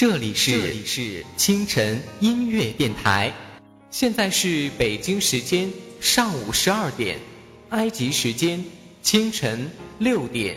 这里是清晨音乐电台，现在是北京时间上午十二点，埃及时间清晨六点。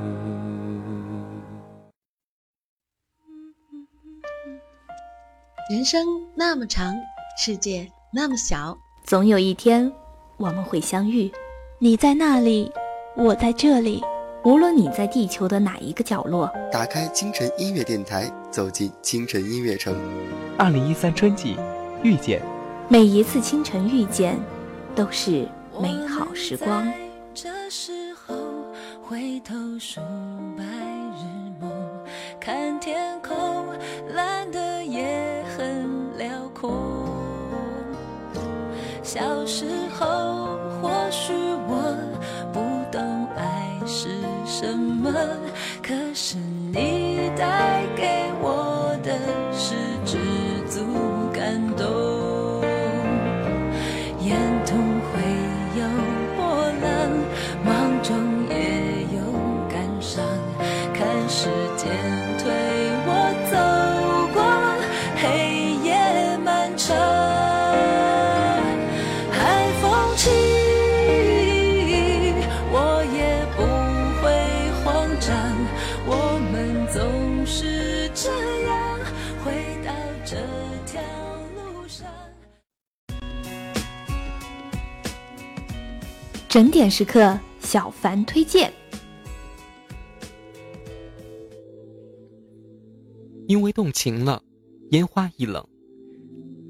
人生那么长，世界那么小，总有一天我们会相遇。你在那里，我在这里。无论你在地球的哪一个角落，打开清晨音乐电台，走进清晨音乐城。二零一三春季遇见，每一次清晨遇见，都是美好时光。这时候回头数白日梦，看天空蓝的夜。小时候，或许我不懂爱是什么，可是你带整点时刻，小凡推荐。因为动情了，烟花易冷。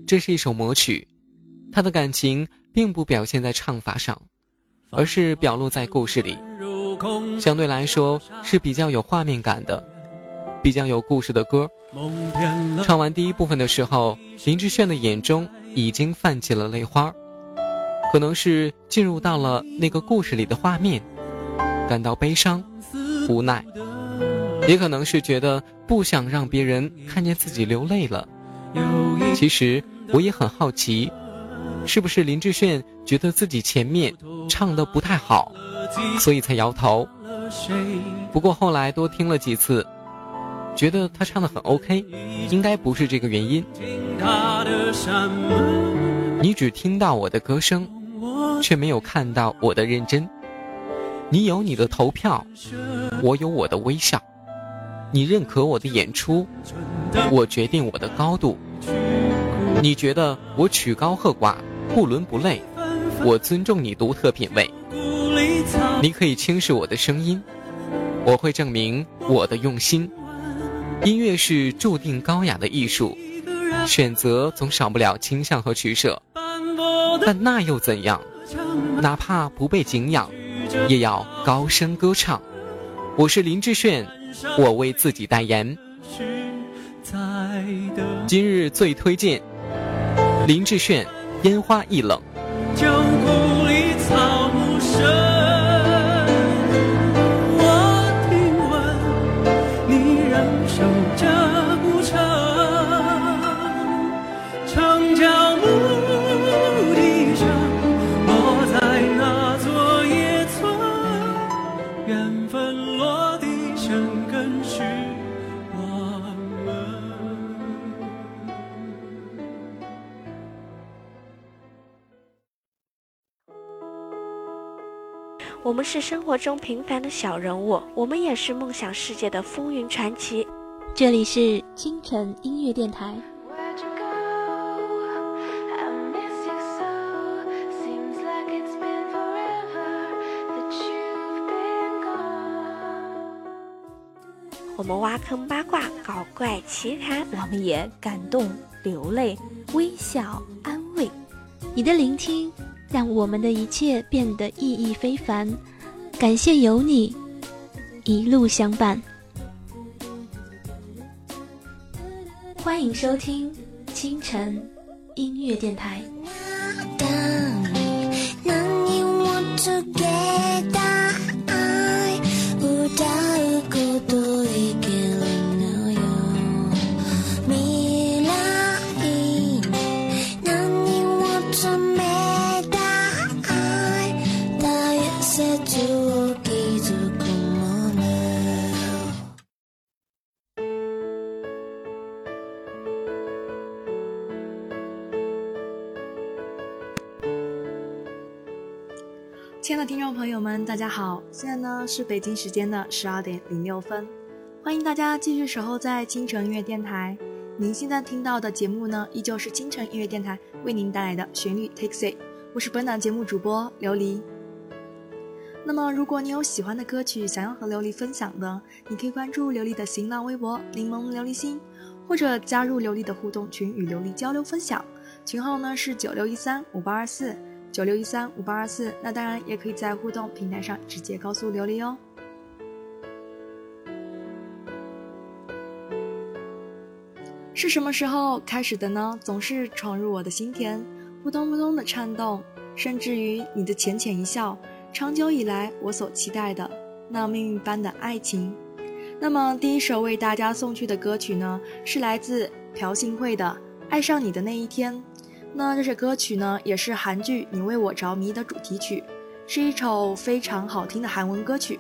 这是一首魔曲，他的感情并不表现在唱法上，而是表露在故事里。相对来说是比较有画面感的，比较有故事的歌。唱完第一部分的时候，林志炫的眼中已经泛起了泪花。可能是进入到了那个故事里的画面，感到悲伤、无奈，也可能是觉得不想让别人看见自己流泪了。其实我也很好奇，是不是林志炫觉得自己前面唱的不太好，所以才摇头？不过后来多听了几次，觉得他唱的很 OK，应该不是这个原因。你只听到我的歌声。却没有看到我的认真。你有你的投票，我有我的微笑。你认可我的演出，我决定我的高度。你觉得我曲高和寡，不伦不类，我尊重你独特品味。你可以轻视我的声音，我会证明我的用心。音乐是注定高雅的艺术，选择总少不了倾向和取舍，但那又怎样？哪怕不被敬仰，也要高声歌唱。我是林志炫，我为自己代言。今日最推荐林志炫，《烟花易冷》。我们是生活中平凡的小人物，我们也是梦想世界的风云传奇。这里是清晨音乐电台。我们挖坑八卦，搞怪奇谈，我们也感动流泪，微笑安慰。你的聆听，让我们的一切变得意义非凡。感谢有你，一路相伴。欢迎收听清晨音乐电台。呢是北京时间的十二点零六分，欢迎大家继续守候在清晨音乐电台。您现在听到的节目呢，依旧是清晨音乐电台为您带来的旋律 Taxi，我是本档节目主播琉璃。那么，如果你有喜欢的歌曲想要和琉璃分享的，你可以关注琉璃的新浪微博“柠檬琉璃心”，或者加入琉璃的互动群与琉璃交流分享，群号呢是九六一三五八二四。九六一三五八二四，那当然也可以在互动平台上直接告诉琉璃哦。是什么时候开始的呢？总是闯入我的心田，扑通扑通的颤动，甚至于你的浅浅一笑，长久以来我所期待的那命运般的爱情。那么第一首为大家送去的歌曲呢，是来自朴信惠的《爱上你的那一天》。那这首歌曲呢，也是韩剧《你为我着迷》的主题曲，是一首非常好听的韩文歌曲。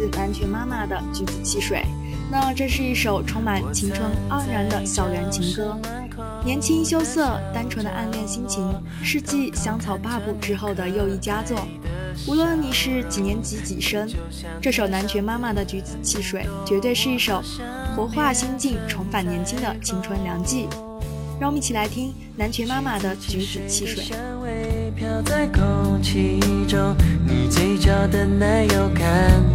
自南拳妈妈的《橘子汽水》。那这是一首充满青春盎然的校园情歌，年轻羞涩、单纯的暗恋心情，是继《香草八部》之后的又一佳作。无论你是几年级几生，这首南拳妈妈的《橘子汽水》绝对是一首活化心境、重返年轻的青春良剂。让我们一起来听南拳妈妈的《橘子汽水》。飘在空气中，你嘴角的奶油看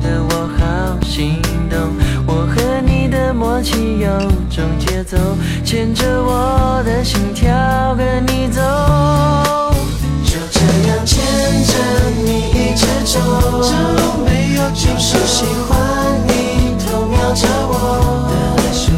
得我好心动。我和你的默契有种节奏，牵着我的心跳跟你走。就这样牵着你一直走，这没有就是喜欢你偷瞄着我的手。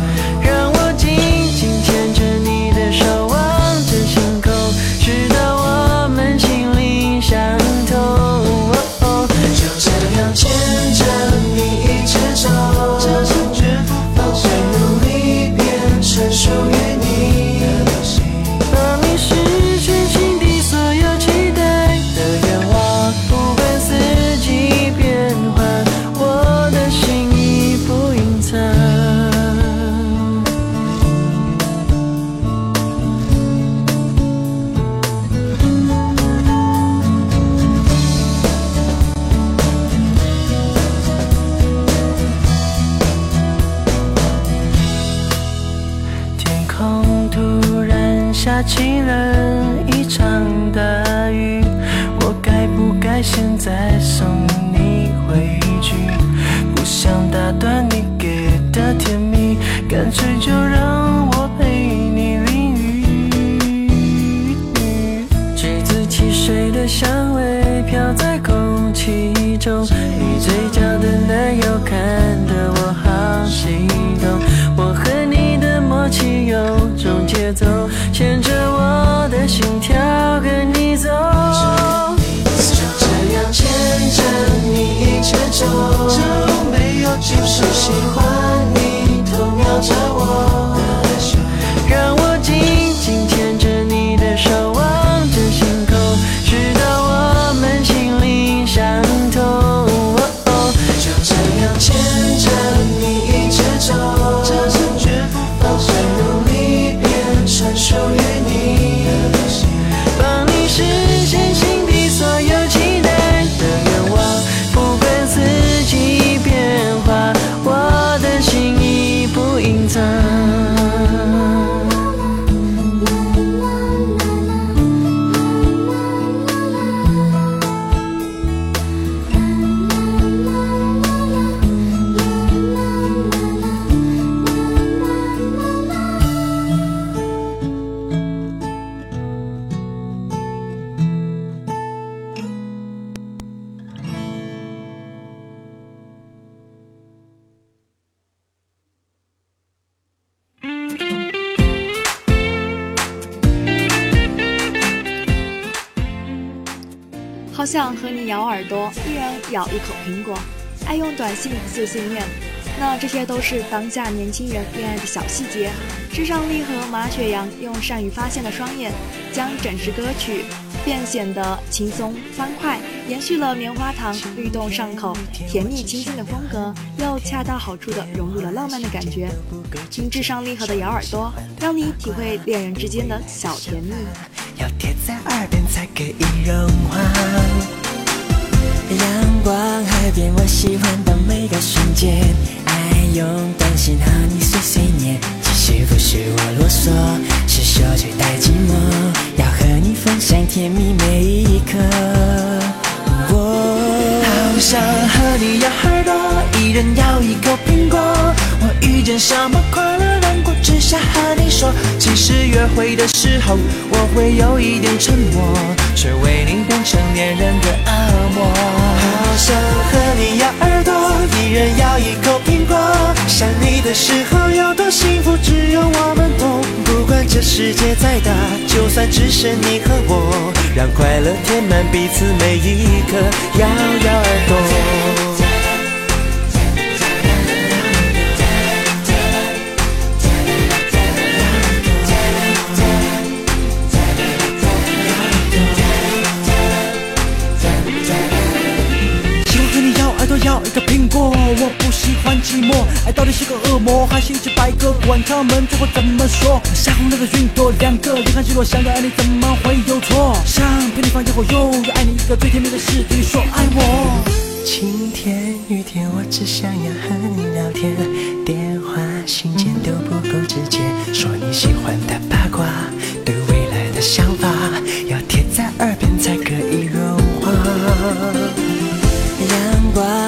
就让我陪你淋雨，橘子汽水的香味飘在空气中，你嘴角的奶油看得我好心动，我和你的默契有种节奏，牵着我的心跳跟你走，就这样牵着你一直走，就没有停手。短信碎碎念，那这些都是当下年轻人恋爱的小细节。至上励和马雪阳用善于发现的双眼，将整支歌曲变显得轻松欢快，延续了棉花糖律动上口、甜蜜清新的风格，又恰到好处的融入了浪漫的感觉。听至上励和的咬耳朵，让你体会恋人之间的小甜蜜。要贴在耳边才可以融化。阳光海边，我喜欢的每个瞬间。爱用短信和你碎碎念，其实不是我啰嗦，是说最带寂寞。要和你分享甜蜜每一刻。我想和你咬耳朵，一人咬一口苹果。我遇见什么快乐难过？只想和你说，其实约会的时候我会有一点沉默，却为你变成恋人的恶魔。好想和你咬耳，一人咬一口苹果。想你的时候有多幸福，只有我们懂。不管这世界再大，就算只剩你和我，让快乐填满彼此每一刻，摇摇耳朵我不喜欢寂寞，爱到底。是个恶魔，还是一只白鸽？管他们最后怎么说。下红那个云朵，两个人看日落，想要爱你怎么会有错？想陪你放烟火，永远爱你一个最甜蜜的事，对你说爱我。晴天雨天，我只想要和你聊天，电话信件都不够直接，说你喜欢的八卦，对未来的想法，要贴在耳边才可以融化。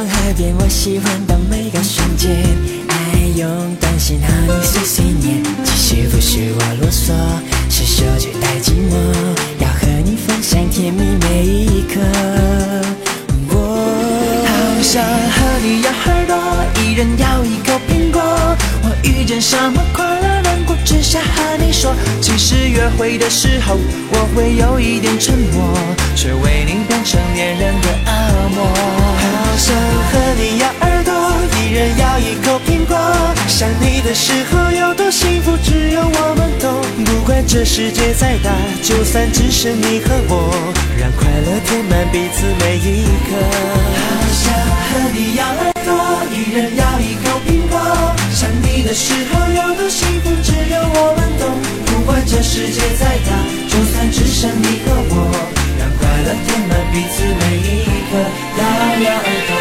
海边，我喜欢的每个瞬间，爱用短信和你碎碎念，其实不是我啰嗦，是手机太寂寞，要和你分享甜蜜每一刻。我好想和你咬耳朵，一人咬一口苹果。我遇见什么快乐难过，只想和你说。其实约会的时候，我会有一点沉默，却为你变成恋人的恶魔。想和你咬耳朵，一人咬一口苹果。想你的时候有多幸福，只有我们懂。不管这世界再大，就算只剩你和我，让快乐填满彼此每一刻。好想和你咬耳朵，一人咬一口苹果。想你的时候有多幸福，只有我们懂。不管这世界再大，就算只剩你和我，让快乐填满彼此每一刻。咬咬耳朵。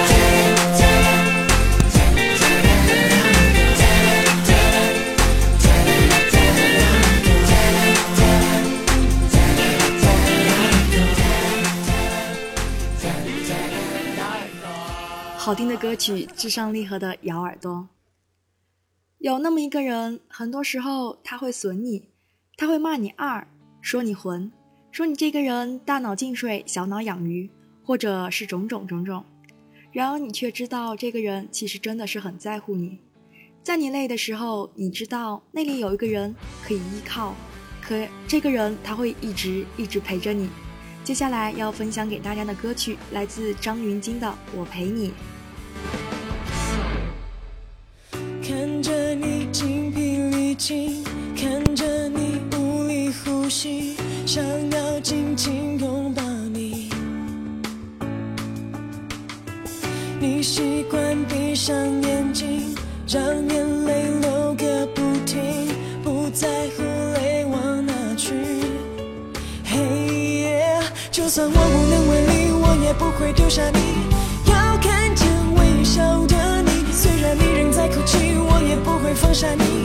好听的歌曲，至上励合的《咬耳朵》。有那么一个人，很多时候他会损你，他会骂你二，说你混，说你这个人大脑进水，小脑养鱼，或者是种种种种。然而你却知道，这个人其实真的是很在乎你。在你累的时候，你知道那里有一个人可以依靠，可这个人他会一直一直陪着你。接下来要分享给大家的歌曲来自张芸京的《我陪你》。看着你精疲力尽，看着你无力呼吸，想要紧紧拥抱你。你习惯闭上眼睛，让眼泪流个不停，不在乎泪往哪去。嘿耶，就算我无能为力，我也不会丢下你。不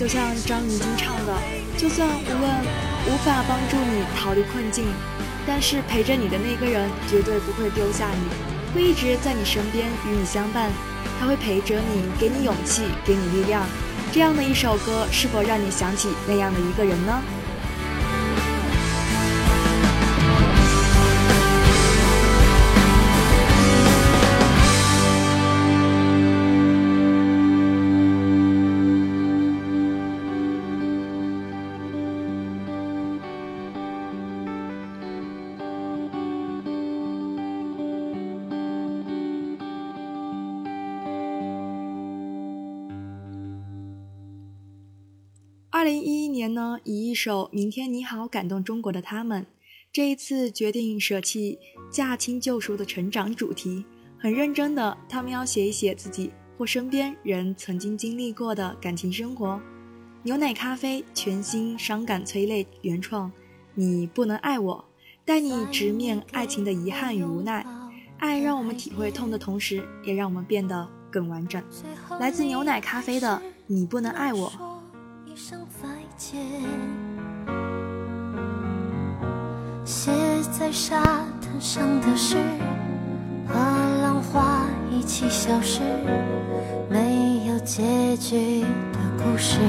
就像张芸京唱的，就算无论无法帮助你逃离困境，但是陪着你的那个人绝对不会丢下你，会一直在你身边与你相伴。他会陪着你，给你勇气，给你力量。这样的一首歌，是否让你想起那样的一个人呢？二零一一年呢，以一首《明天你好》感动中国的他们，这一次决定舍弃驾轻就熟的成长主题，很认真的，他们要写一写自己或身边人曾经经历过的感情生活。牛奶咖啡全新伤感催泪原创，你不能爱我，带你直面爱情的遗憾与无奈。爱让我们体会痛的同时，也让我们变得更完整。来自牛奶咖啡的你不能爱我。再见，写在沙滩上的诗，和浪花一起消失，没有结局的故事。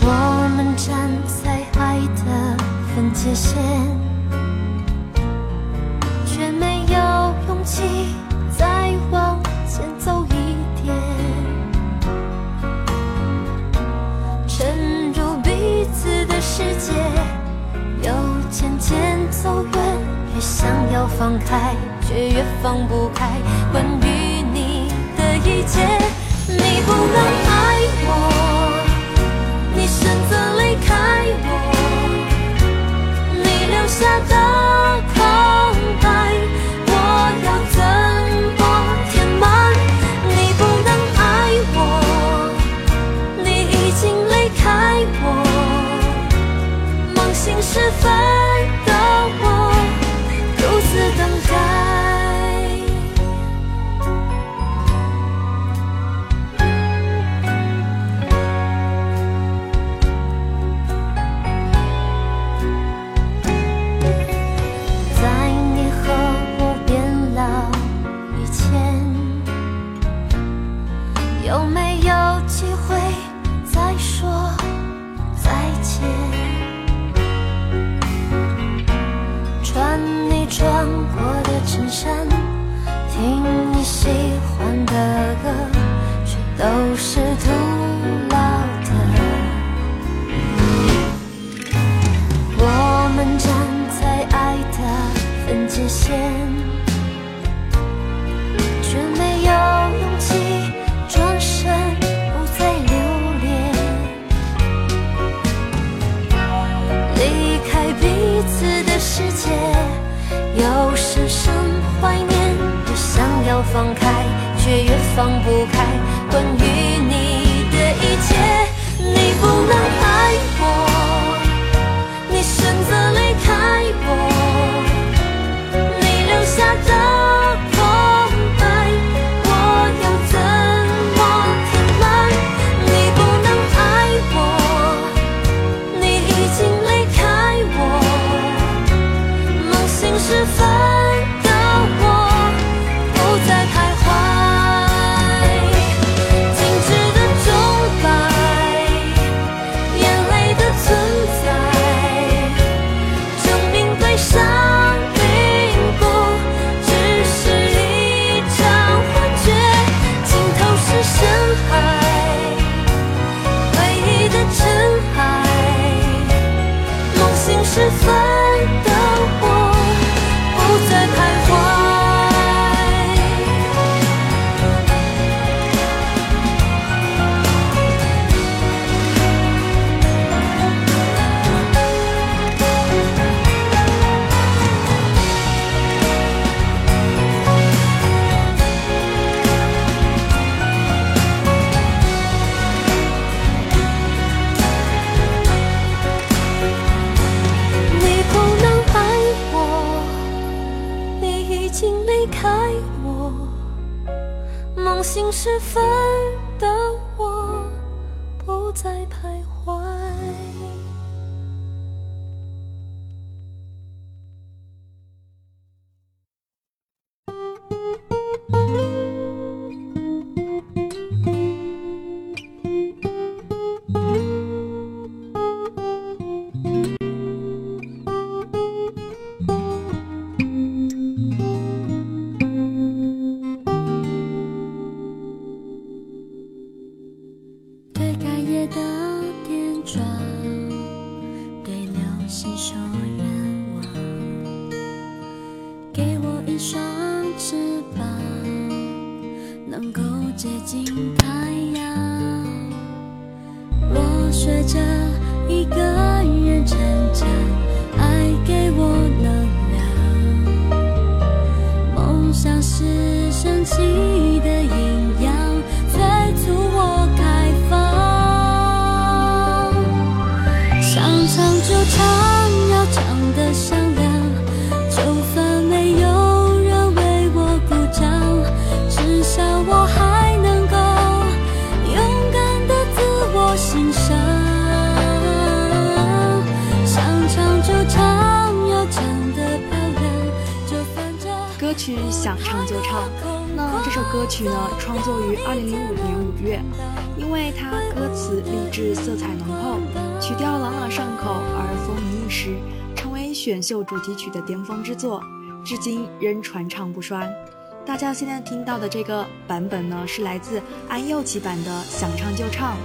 我们站在爱的分界线，要放开，却越放不开。关于你的一切，你不能爱我，你选择离开我，你留下的空白，我要怎么填满？你不能爱我。你已经离开我，梦醒时分去想唱就唱。那这首歌曲呢，创作于二零零五年五月，因为它歌词励志、色彩浓厚，曲调朗朗上口而风靡一时，成为选秀主题曲的巅峰之作，至今仍传唱不衰。大家现在听到的这个版本呢，是来自安又琪版的《想唱就唱》。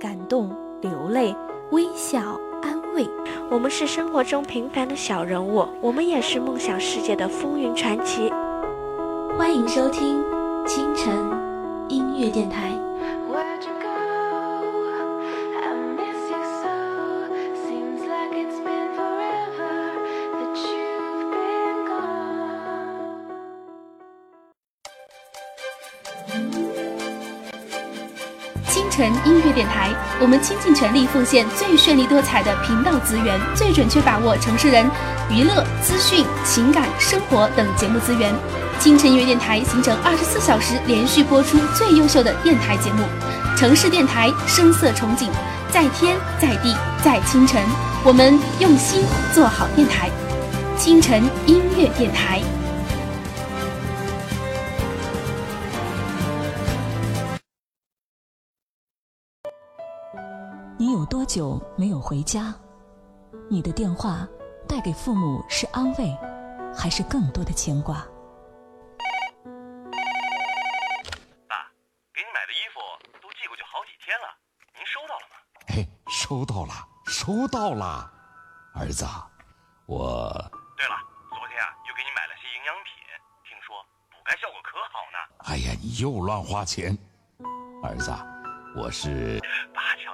感动、流泪、微笑、安慰。我们是生活中平凡的小人物，我们也是梦想世界的风云传奇。欢迎收听清晨音乐电台。晨音乐电台，我们倾尽全力奉献最绚丽多彩的频道资源，最准确把握城市人娱乐、资讯、情感、生活等节目资源。清晨音乐电台形成二十四小时连续播出最优秀的电台节目，城市电台声色憧憬，在天在地在清晨，我们用心做好电台。清晨音乐电台。你有多久没有回家？你的电话带给父母是安慰，还是更多的牵挂？爸，给你买的衣服都寄过去好几天了，您收到了吗？嘿，收到了，收到了，儿子，我。对了，昨天啊又给你买了些营养品，听说补钙效果可好呢。哎呀，你又乱花钱，儿子，我是。爸瞧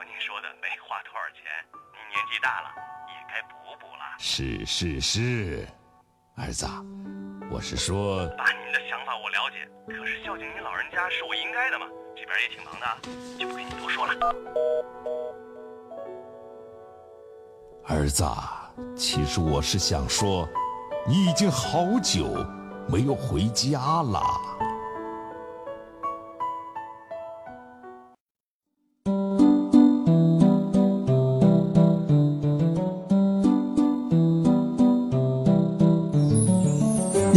大了也该补补了。是是是，儿子，我是说。爸，您的想法我了解，可是孝敬您老人家是我应该的嘛。这边也挺忙的，就不跟你多说了。儿子，其实我是想说，你已经好久没有回家了。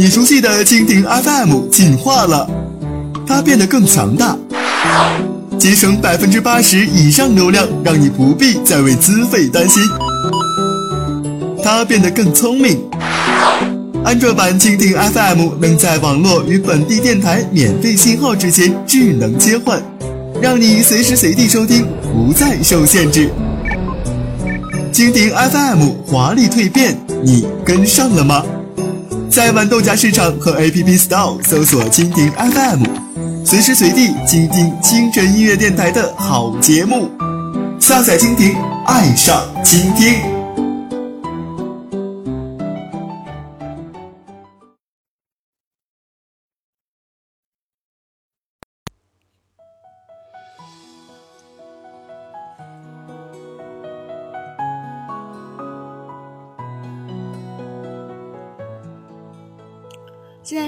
你熟悉的蜻蜓 FM 进化了，它变得更强大，节省百分之八十以上流量，让你不必再为资费担心。它变得更聪明，安卓版蜻蜓 FM 能在网络与本地电台免费信号之间智能切换，让你随时随地收听，不再受限制。蜻蜓 FM 华丽蜕变，你跟上了吗？在豌豆荚市场和 App Store 搜索蜻蜓 FM，随时随地倾听清晨音乐电台的好节目。下载蜻蜓，爱上倾听。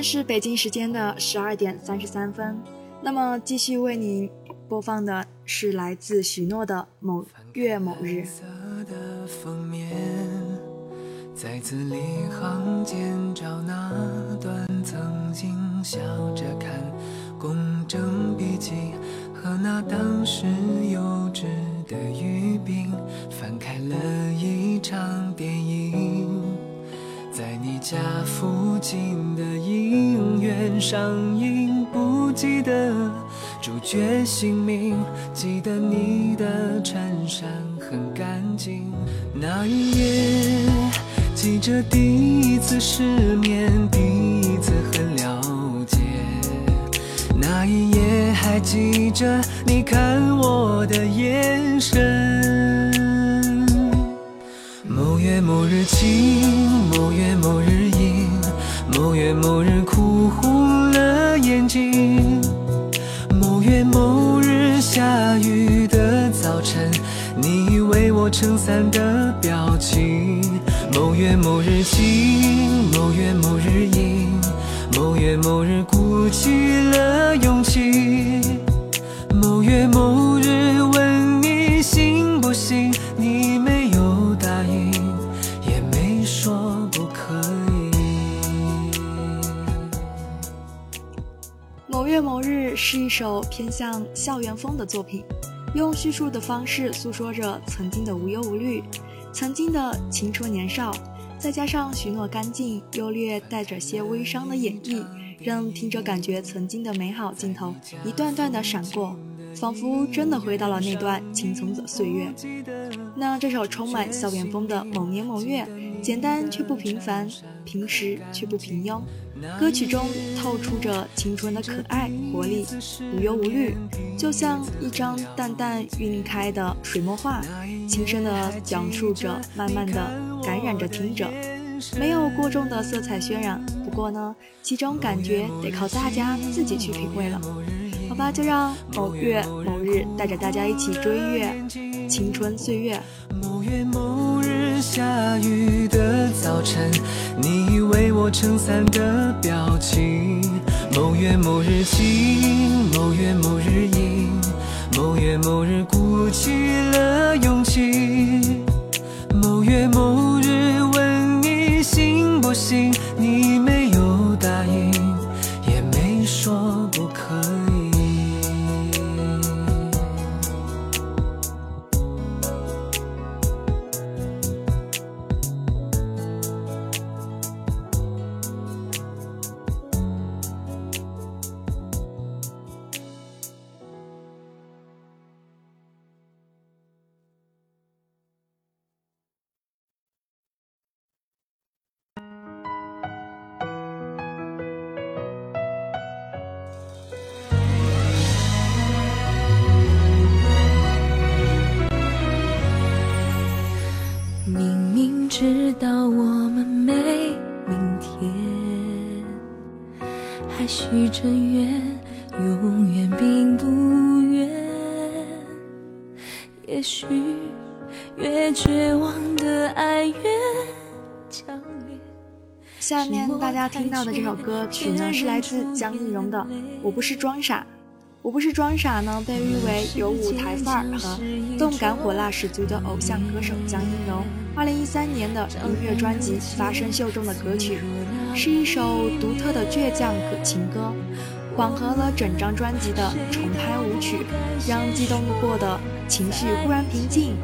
是北京时间的十二点三十三分，那么继续为您播放的是来自许诺的《某月某日》。在字里行间找那段曾经笑着看公正笔记和那当时幼稚的语病，翻开了一场电影。你家附近的影院上映，不记得主角姓名，记得你的衬衫很干净。那一夜，记着第一次失眠，第一次很了解。那一夜，还记着你看我的眼神。月某日晴，某月某日阴，某月某日哭红了眼睛。某月某日下雨的早晨，你为我撑伞的表情。某月某日晴，某月某日阴，某月某日鼓起了勇气。某月某日月某日是一首偏向校园风的作品，用叙述的方式诉说着曾经的无忧无虑，曾经的青春年少，再加上许诺干净又略带着些微伤的演绎，让听者感觉曾经的美好镜头一段段的闪过。仿佛真的回到了那段青葱的岁月。那这首充满校园风的某年某月，简单却不平凡，平实却不平庸。歌曲中透出着青春的可爱活力，无忧无虑，就像一张淡淡晕开的水墨画，轻声的讲述着，慢慢的感染着听者，没有过重的色彩渲染。不过呢，其中感觉得靠大家自己去品味了。好吧，就让某月某日带着大家一起追月青春岁月。某月某日下雨的早晨，你为我撑伞的表情。某月某日晴，某月某日阴，某月某日鼓起了勇气。某月某日问你行不行，到的这首歌曲呢，是来自江映蓉的《我不是装傻》。我不是装傻呢，被誉为有舞台范儿和动感火辣十足的偶像歌手江映蓉。二零一三年的音乐专辑《发生秀》中的歌曲，是一首独特的倔强情歌，缓和了整张专辑的重拍舞曲，让激动过的情绪忽然平静，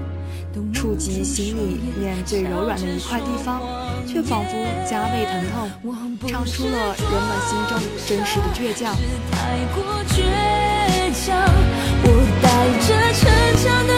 触及心里面最柔软的一块地方，却仿佛加倍疼痛，唱出了人们心中真实的倔强。我带着逞强的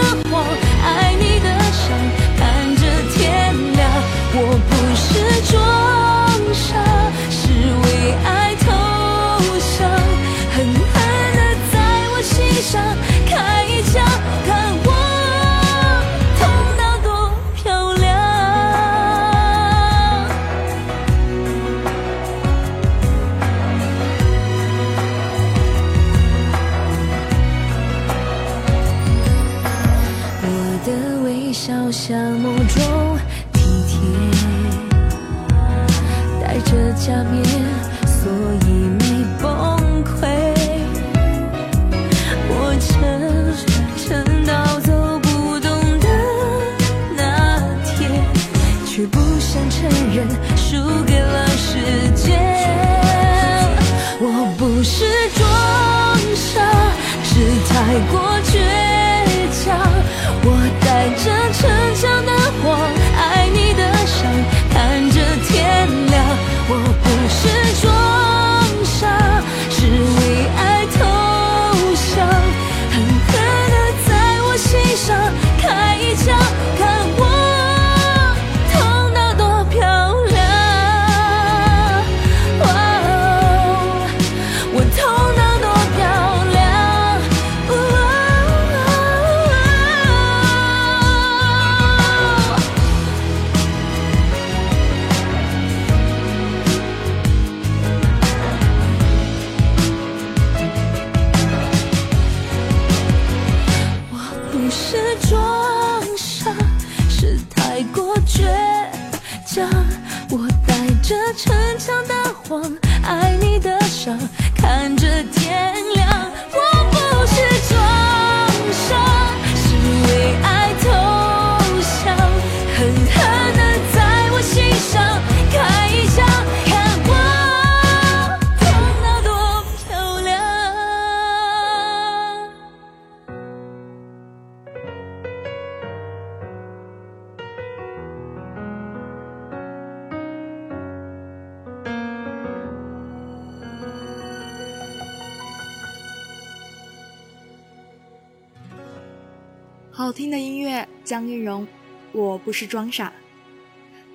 的音乐，江映蓉，我不是装傻。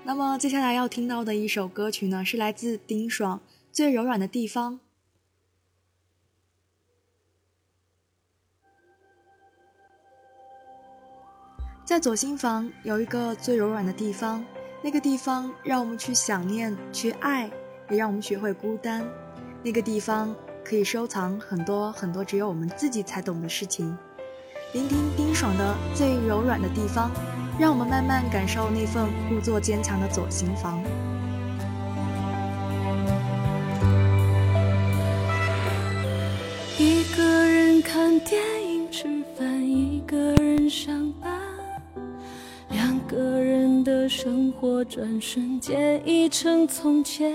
那么接下来要听到的一首歌曲呢，是来自丁爽《最柔软的地方》。在左心房有一个最柔软的地方，那个地方让我们去想念、去爱，也让我们学会孤单。那个地方可以收藏很多很多只有我们自己才懂的事情。聆听冰爽的最柔软的地方，让我们慢慢感受那份故作坚强的左心房。一个人看电影、吃饭，一个人上班，两个人的生活转瞬间已成从前。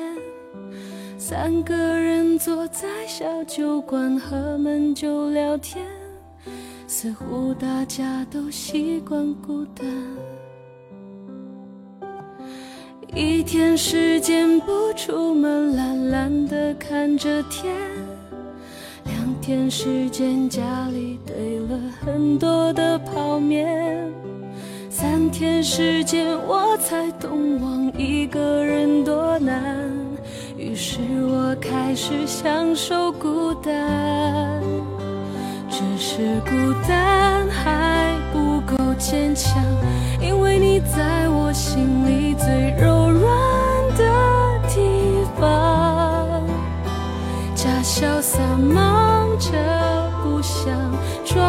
三个人坐在小酒馆，喝闷酒聊天。似乎大家都习惯孤单，一天时间不出门，懒懒的看着天；两天时间家里堆了很多的泡面；三天时间我才懂忘一个人多难，于是我开始享受孤单。只是孤单还不够坚强，因为。你在我心里最柔软的地方，假潇洒忙着不想装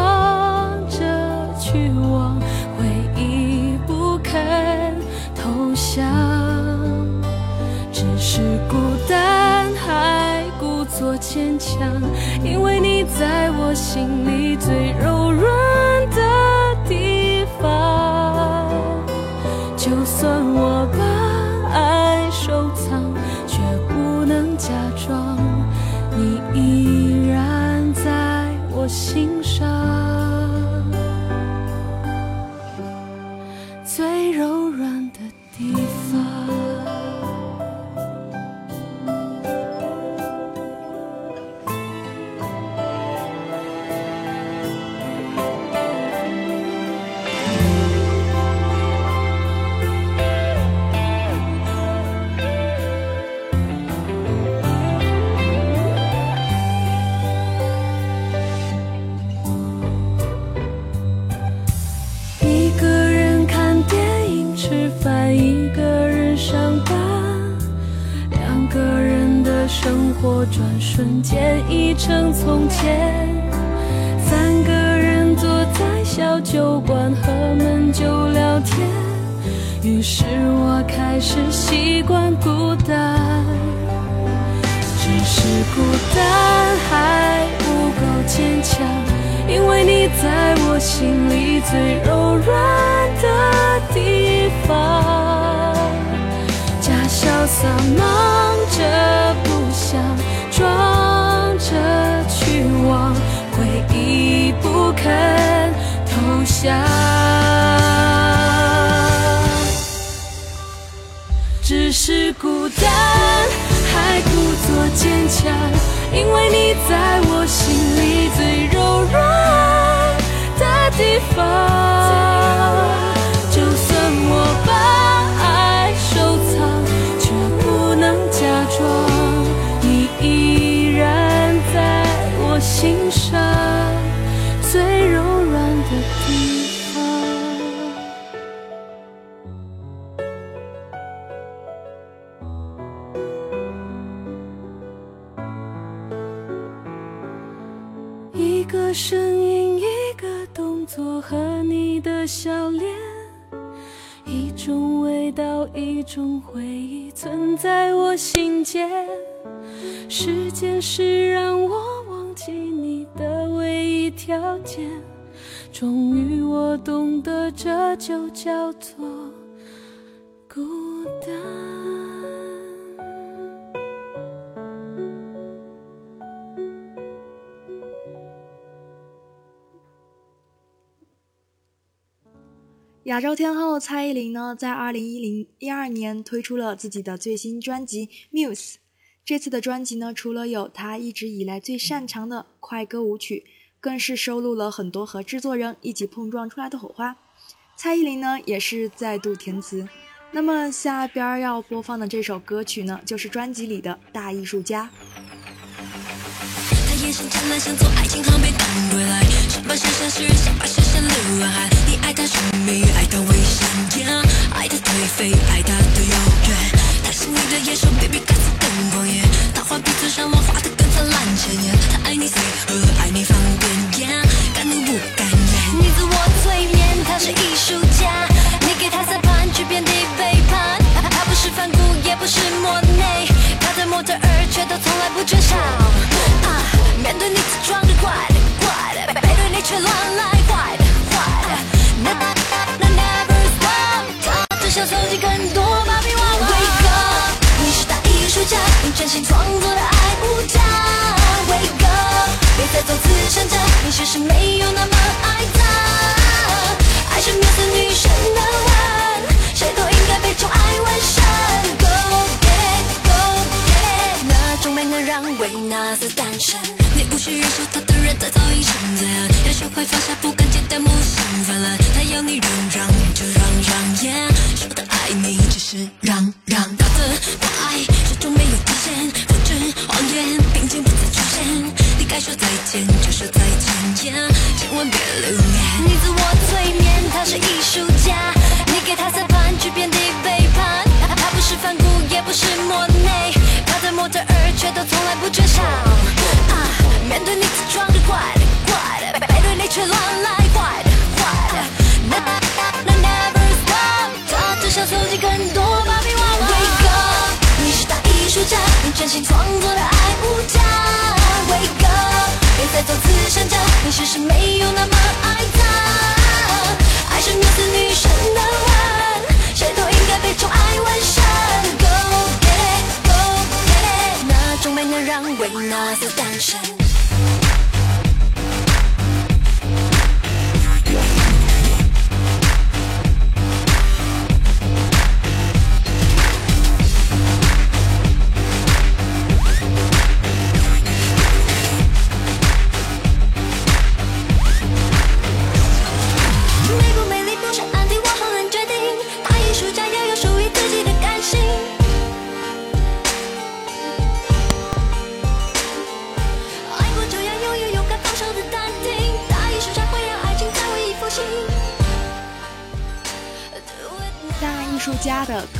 坚强，因为你在我心里最柔最柔软的地方。假潇洒忙着不想装着去忘，回忆不肯投降。只是孤单，还故作坚强，因为你在我条件。终于我懂得，这就叫做孤单。亚洲天后蔡依林呢，在二零一零一二年推出了自己的最新专辑《Muse》。这次的专辑呢，除了有她一直以来最擅长的快歌舞曲，更是收录了很多和制作人一起碰撞出来的火花。蔡依林呢，也是再度填词。那么下边要播放的这首歌曲呢，就是专辑里的《大艺术家》。爱情航班赶归来。上班上下是人，下班下下流浪汉。你爱他神秘，爱他危险呀，爱他颓废，爱他的遥远。他是你的野兽，baby 该死更狂野。画鼻子上网画的更灿烂鲜艳。他爱你 say 和爱你放电呀，敢怒不敢言。你自我催眠，他是艺术家。你给他撒盘，却遍地背叛。他不是梵谷，也不是莫内，他的模特儿却都从来不缺少。啊，面对你自装的怪怪的，背对你却乱来再做慈善家，你确实没有那么爱他。爱是面对女神的吻，谁都应该被宠爱纹身。Go get it，go get it，那种美能让维纳斯诞生。你无需忍受他的人，他早已成灾。要学会放下，不敢接待木心泛滥。他要你让让，你就让让，yeah。说的爱你，只是让让。千万别留善家，你是没有那么爱他？爱是虐死女神的吻，谁都应该被宠爱完善。Go get it，Go get it，那种美能让维纳斯诞生。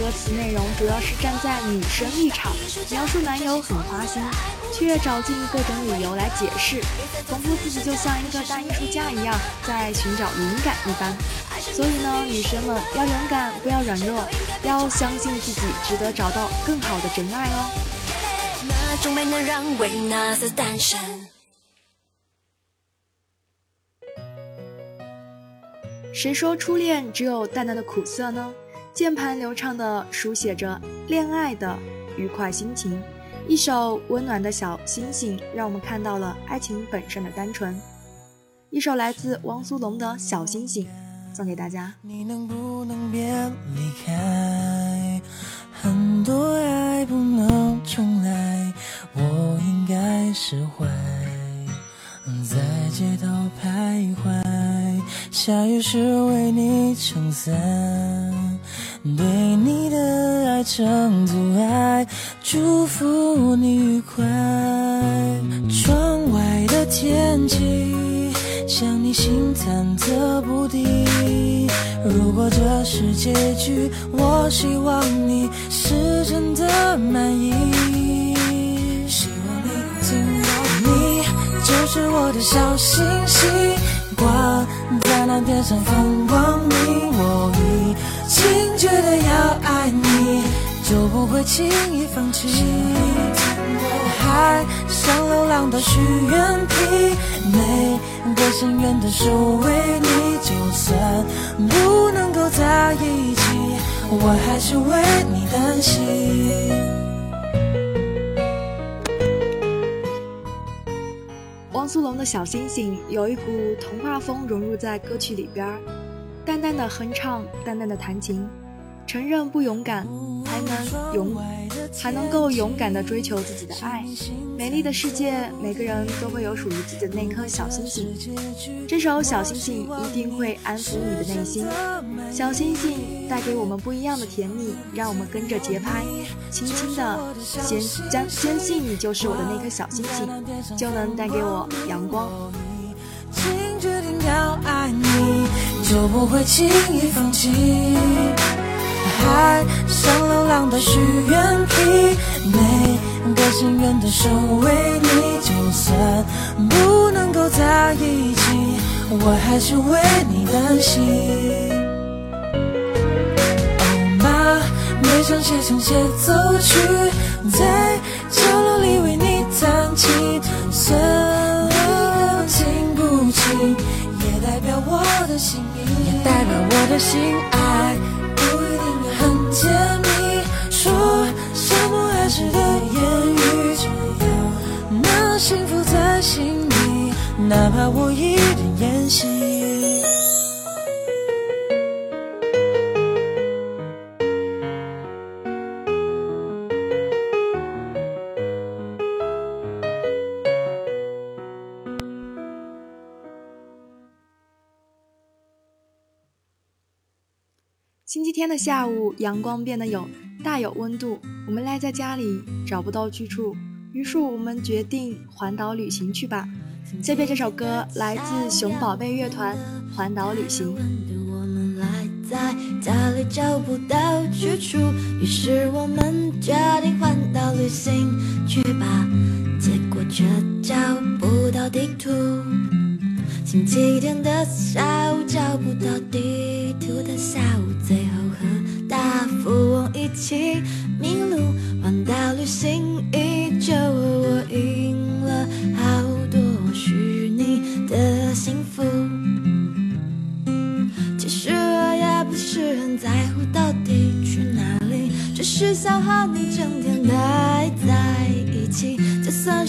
歌词内容主要是站在女生立场，描述男友很花心，却找尽各种理由来解释，仿佛自己就像一个大艺术家一样，在寻找灵感一般。所以呢，女生们要勇敢，不要软弱，要相信自己，值得找到更好的真爱哦。那种美能让维纳斯诞生。谁说初恋只有淡淡的苦涩呢？键盘流畅地书写着恋爱的愉快心情，一首温暖的小星星，让我们看到了爱情本身的单纯。一首来自汪苏泷的《小星星》，送给大家。你能不能别离开？很多爱不能重来，我应该释怀。在街头徘徊，下雨时为你撑伞，对你的爱成阻碍，祝福你愉快。窗外的天气像你心忐忑不定。如果这是结局，我希望你是真的满意。是我的小星星，挂在那天上放光明。我已经决定要爱你，就不会轻易放弃。海上流浪的许愿瓶，每个心愿都是为你，就算不能够在一起，我还是为你担心。汪苏泷的小星星有一股童话风融入在歌曲里边，淡淡的哼唱，淡淡的弹琴，承认不勇敢，还能勇，还能够勇敢的追求自己的爱。美丽的世界，每个人都会有属于自己的那颗小星星。这首小星星一定会安抚你的内心。小星星带给我们不一样的甜蜜，让我们跟着节拍，轻轻的坚坚坚信你就是我的那颗小星星，就能带给我阳光。决定要爱你，就不会轻易放弃。海上流浪的许愿瓶，每个心愿都是为你，就算不能够在一起，我还是为你担心。哦妈，每场写成协奏曲，在角落里为你弹琴，就算你听不清，也代表我的心意，也代表我的心爱。哪怕我一人演戏。星期天的下午，阳光变得有大有温度。我们赖在家里找不到去处，于是我们决定环岛旅行去吧。下面这首歌来自熊宝贝乐团《环岛旅行》。在家里找不到去处，于是我们决定环岛旅行去吧。结果却找不到地图。星期天的下午找不到地图的下午，最后和大富翁一起迷路，环岛旅行依旧，我赢了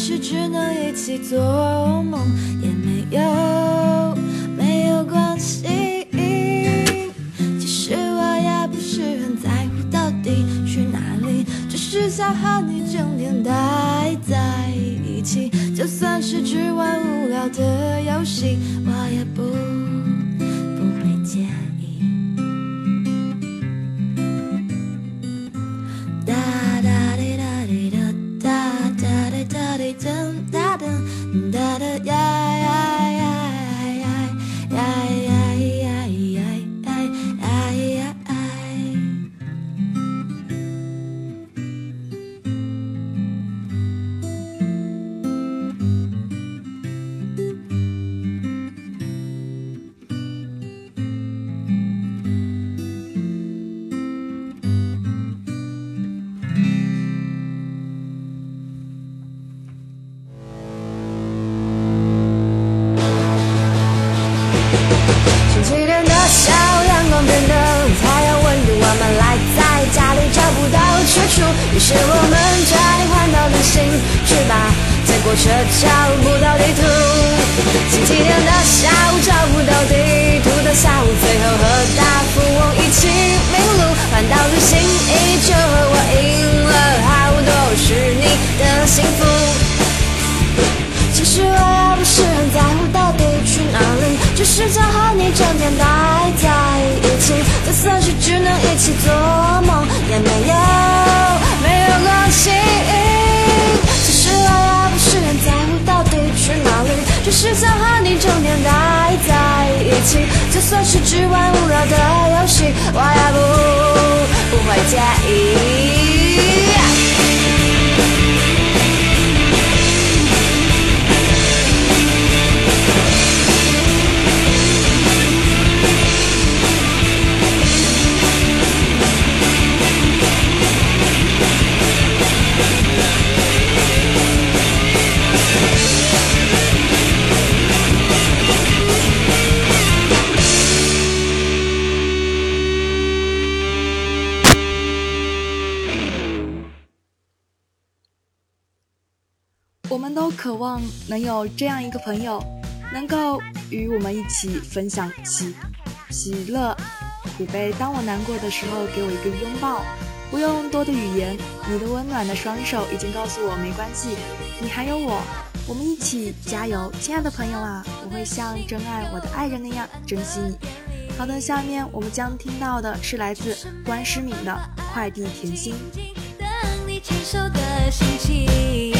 是只能一起做梦。就算是只能一起做梦也没有没有关系。其实我也不是很在乎到底去哪里，只是想和你整天待在一起，就算是只玩无聊的游戏，我也不不会介意。渴望能有这样一个朋友，能够与我们一起分享喜喜乐、苦悲。当我难过的时候，给我一个拥抱，不用多的语言，你的温暖的双手已经告诉我没关系，你还有我，我们一起加油，亲爱的朋友啊！我会像真爱我的爱人那样珍惜你。好的，下面我们将听到的是来自关诗敏的《快递甜心》。等你牵手的心情，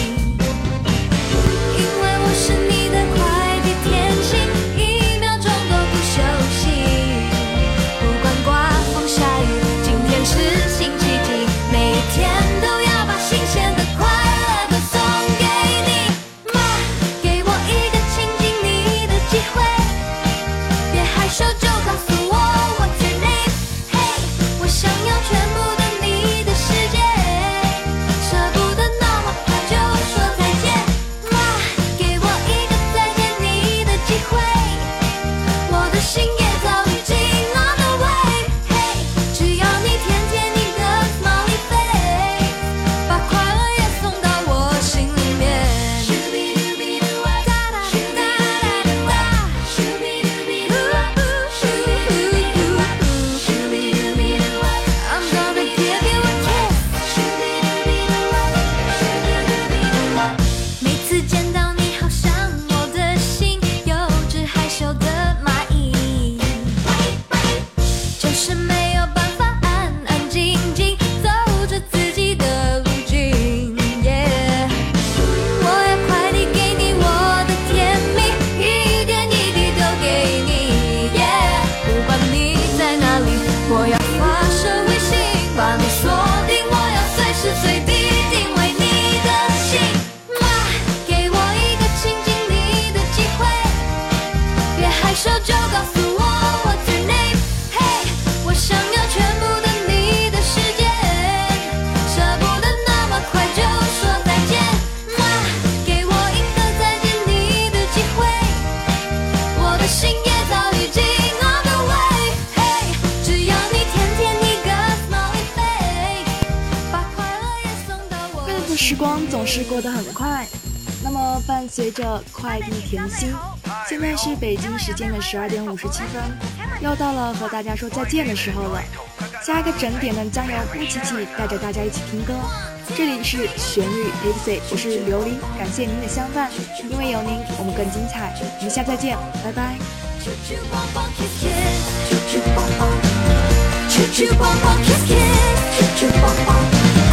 时间的十二点五十七分，又到了和大家说再见的时候了。下一个整点呢，将由木琪琪带着大家一起听歌。这里是旋律 Pixie，我是琉璃，感谢您的相伴，因为有您，我们更精彩。我们下次再见，拜拜。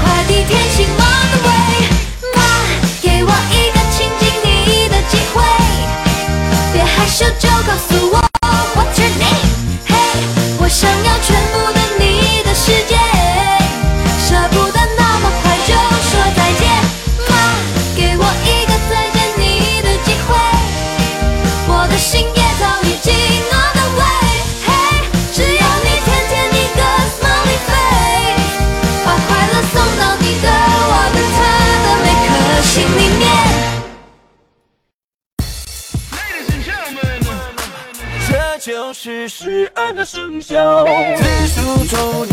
快递甜心 on the way，害羞就告诉我是十二个生肖：子鼠、丑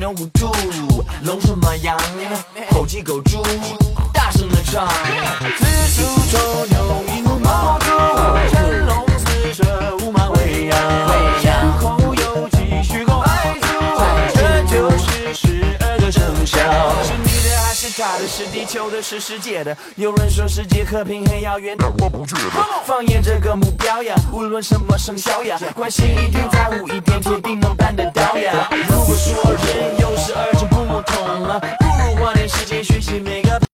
牛虎兔，龙蛇马羊，猴鸡狗猪，大声的唱。是世界的？有人说世界和平很遥远，但我不觉得。放眼这个目标呀，无论什么生肖呀，关心一点，在乎一点，铁定能办得到呀。如果说人有十二种不同了，不如花点时间学习每个。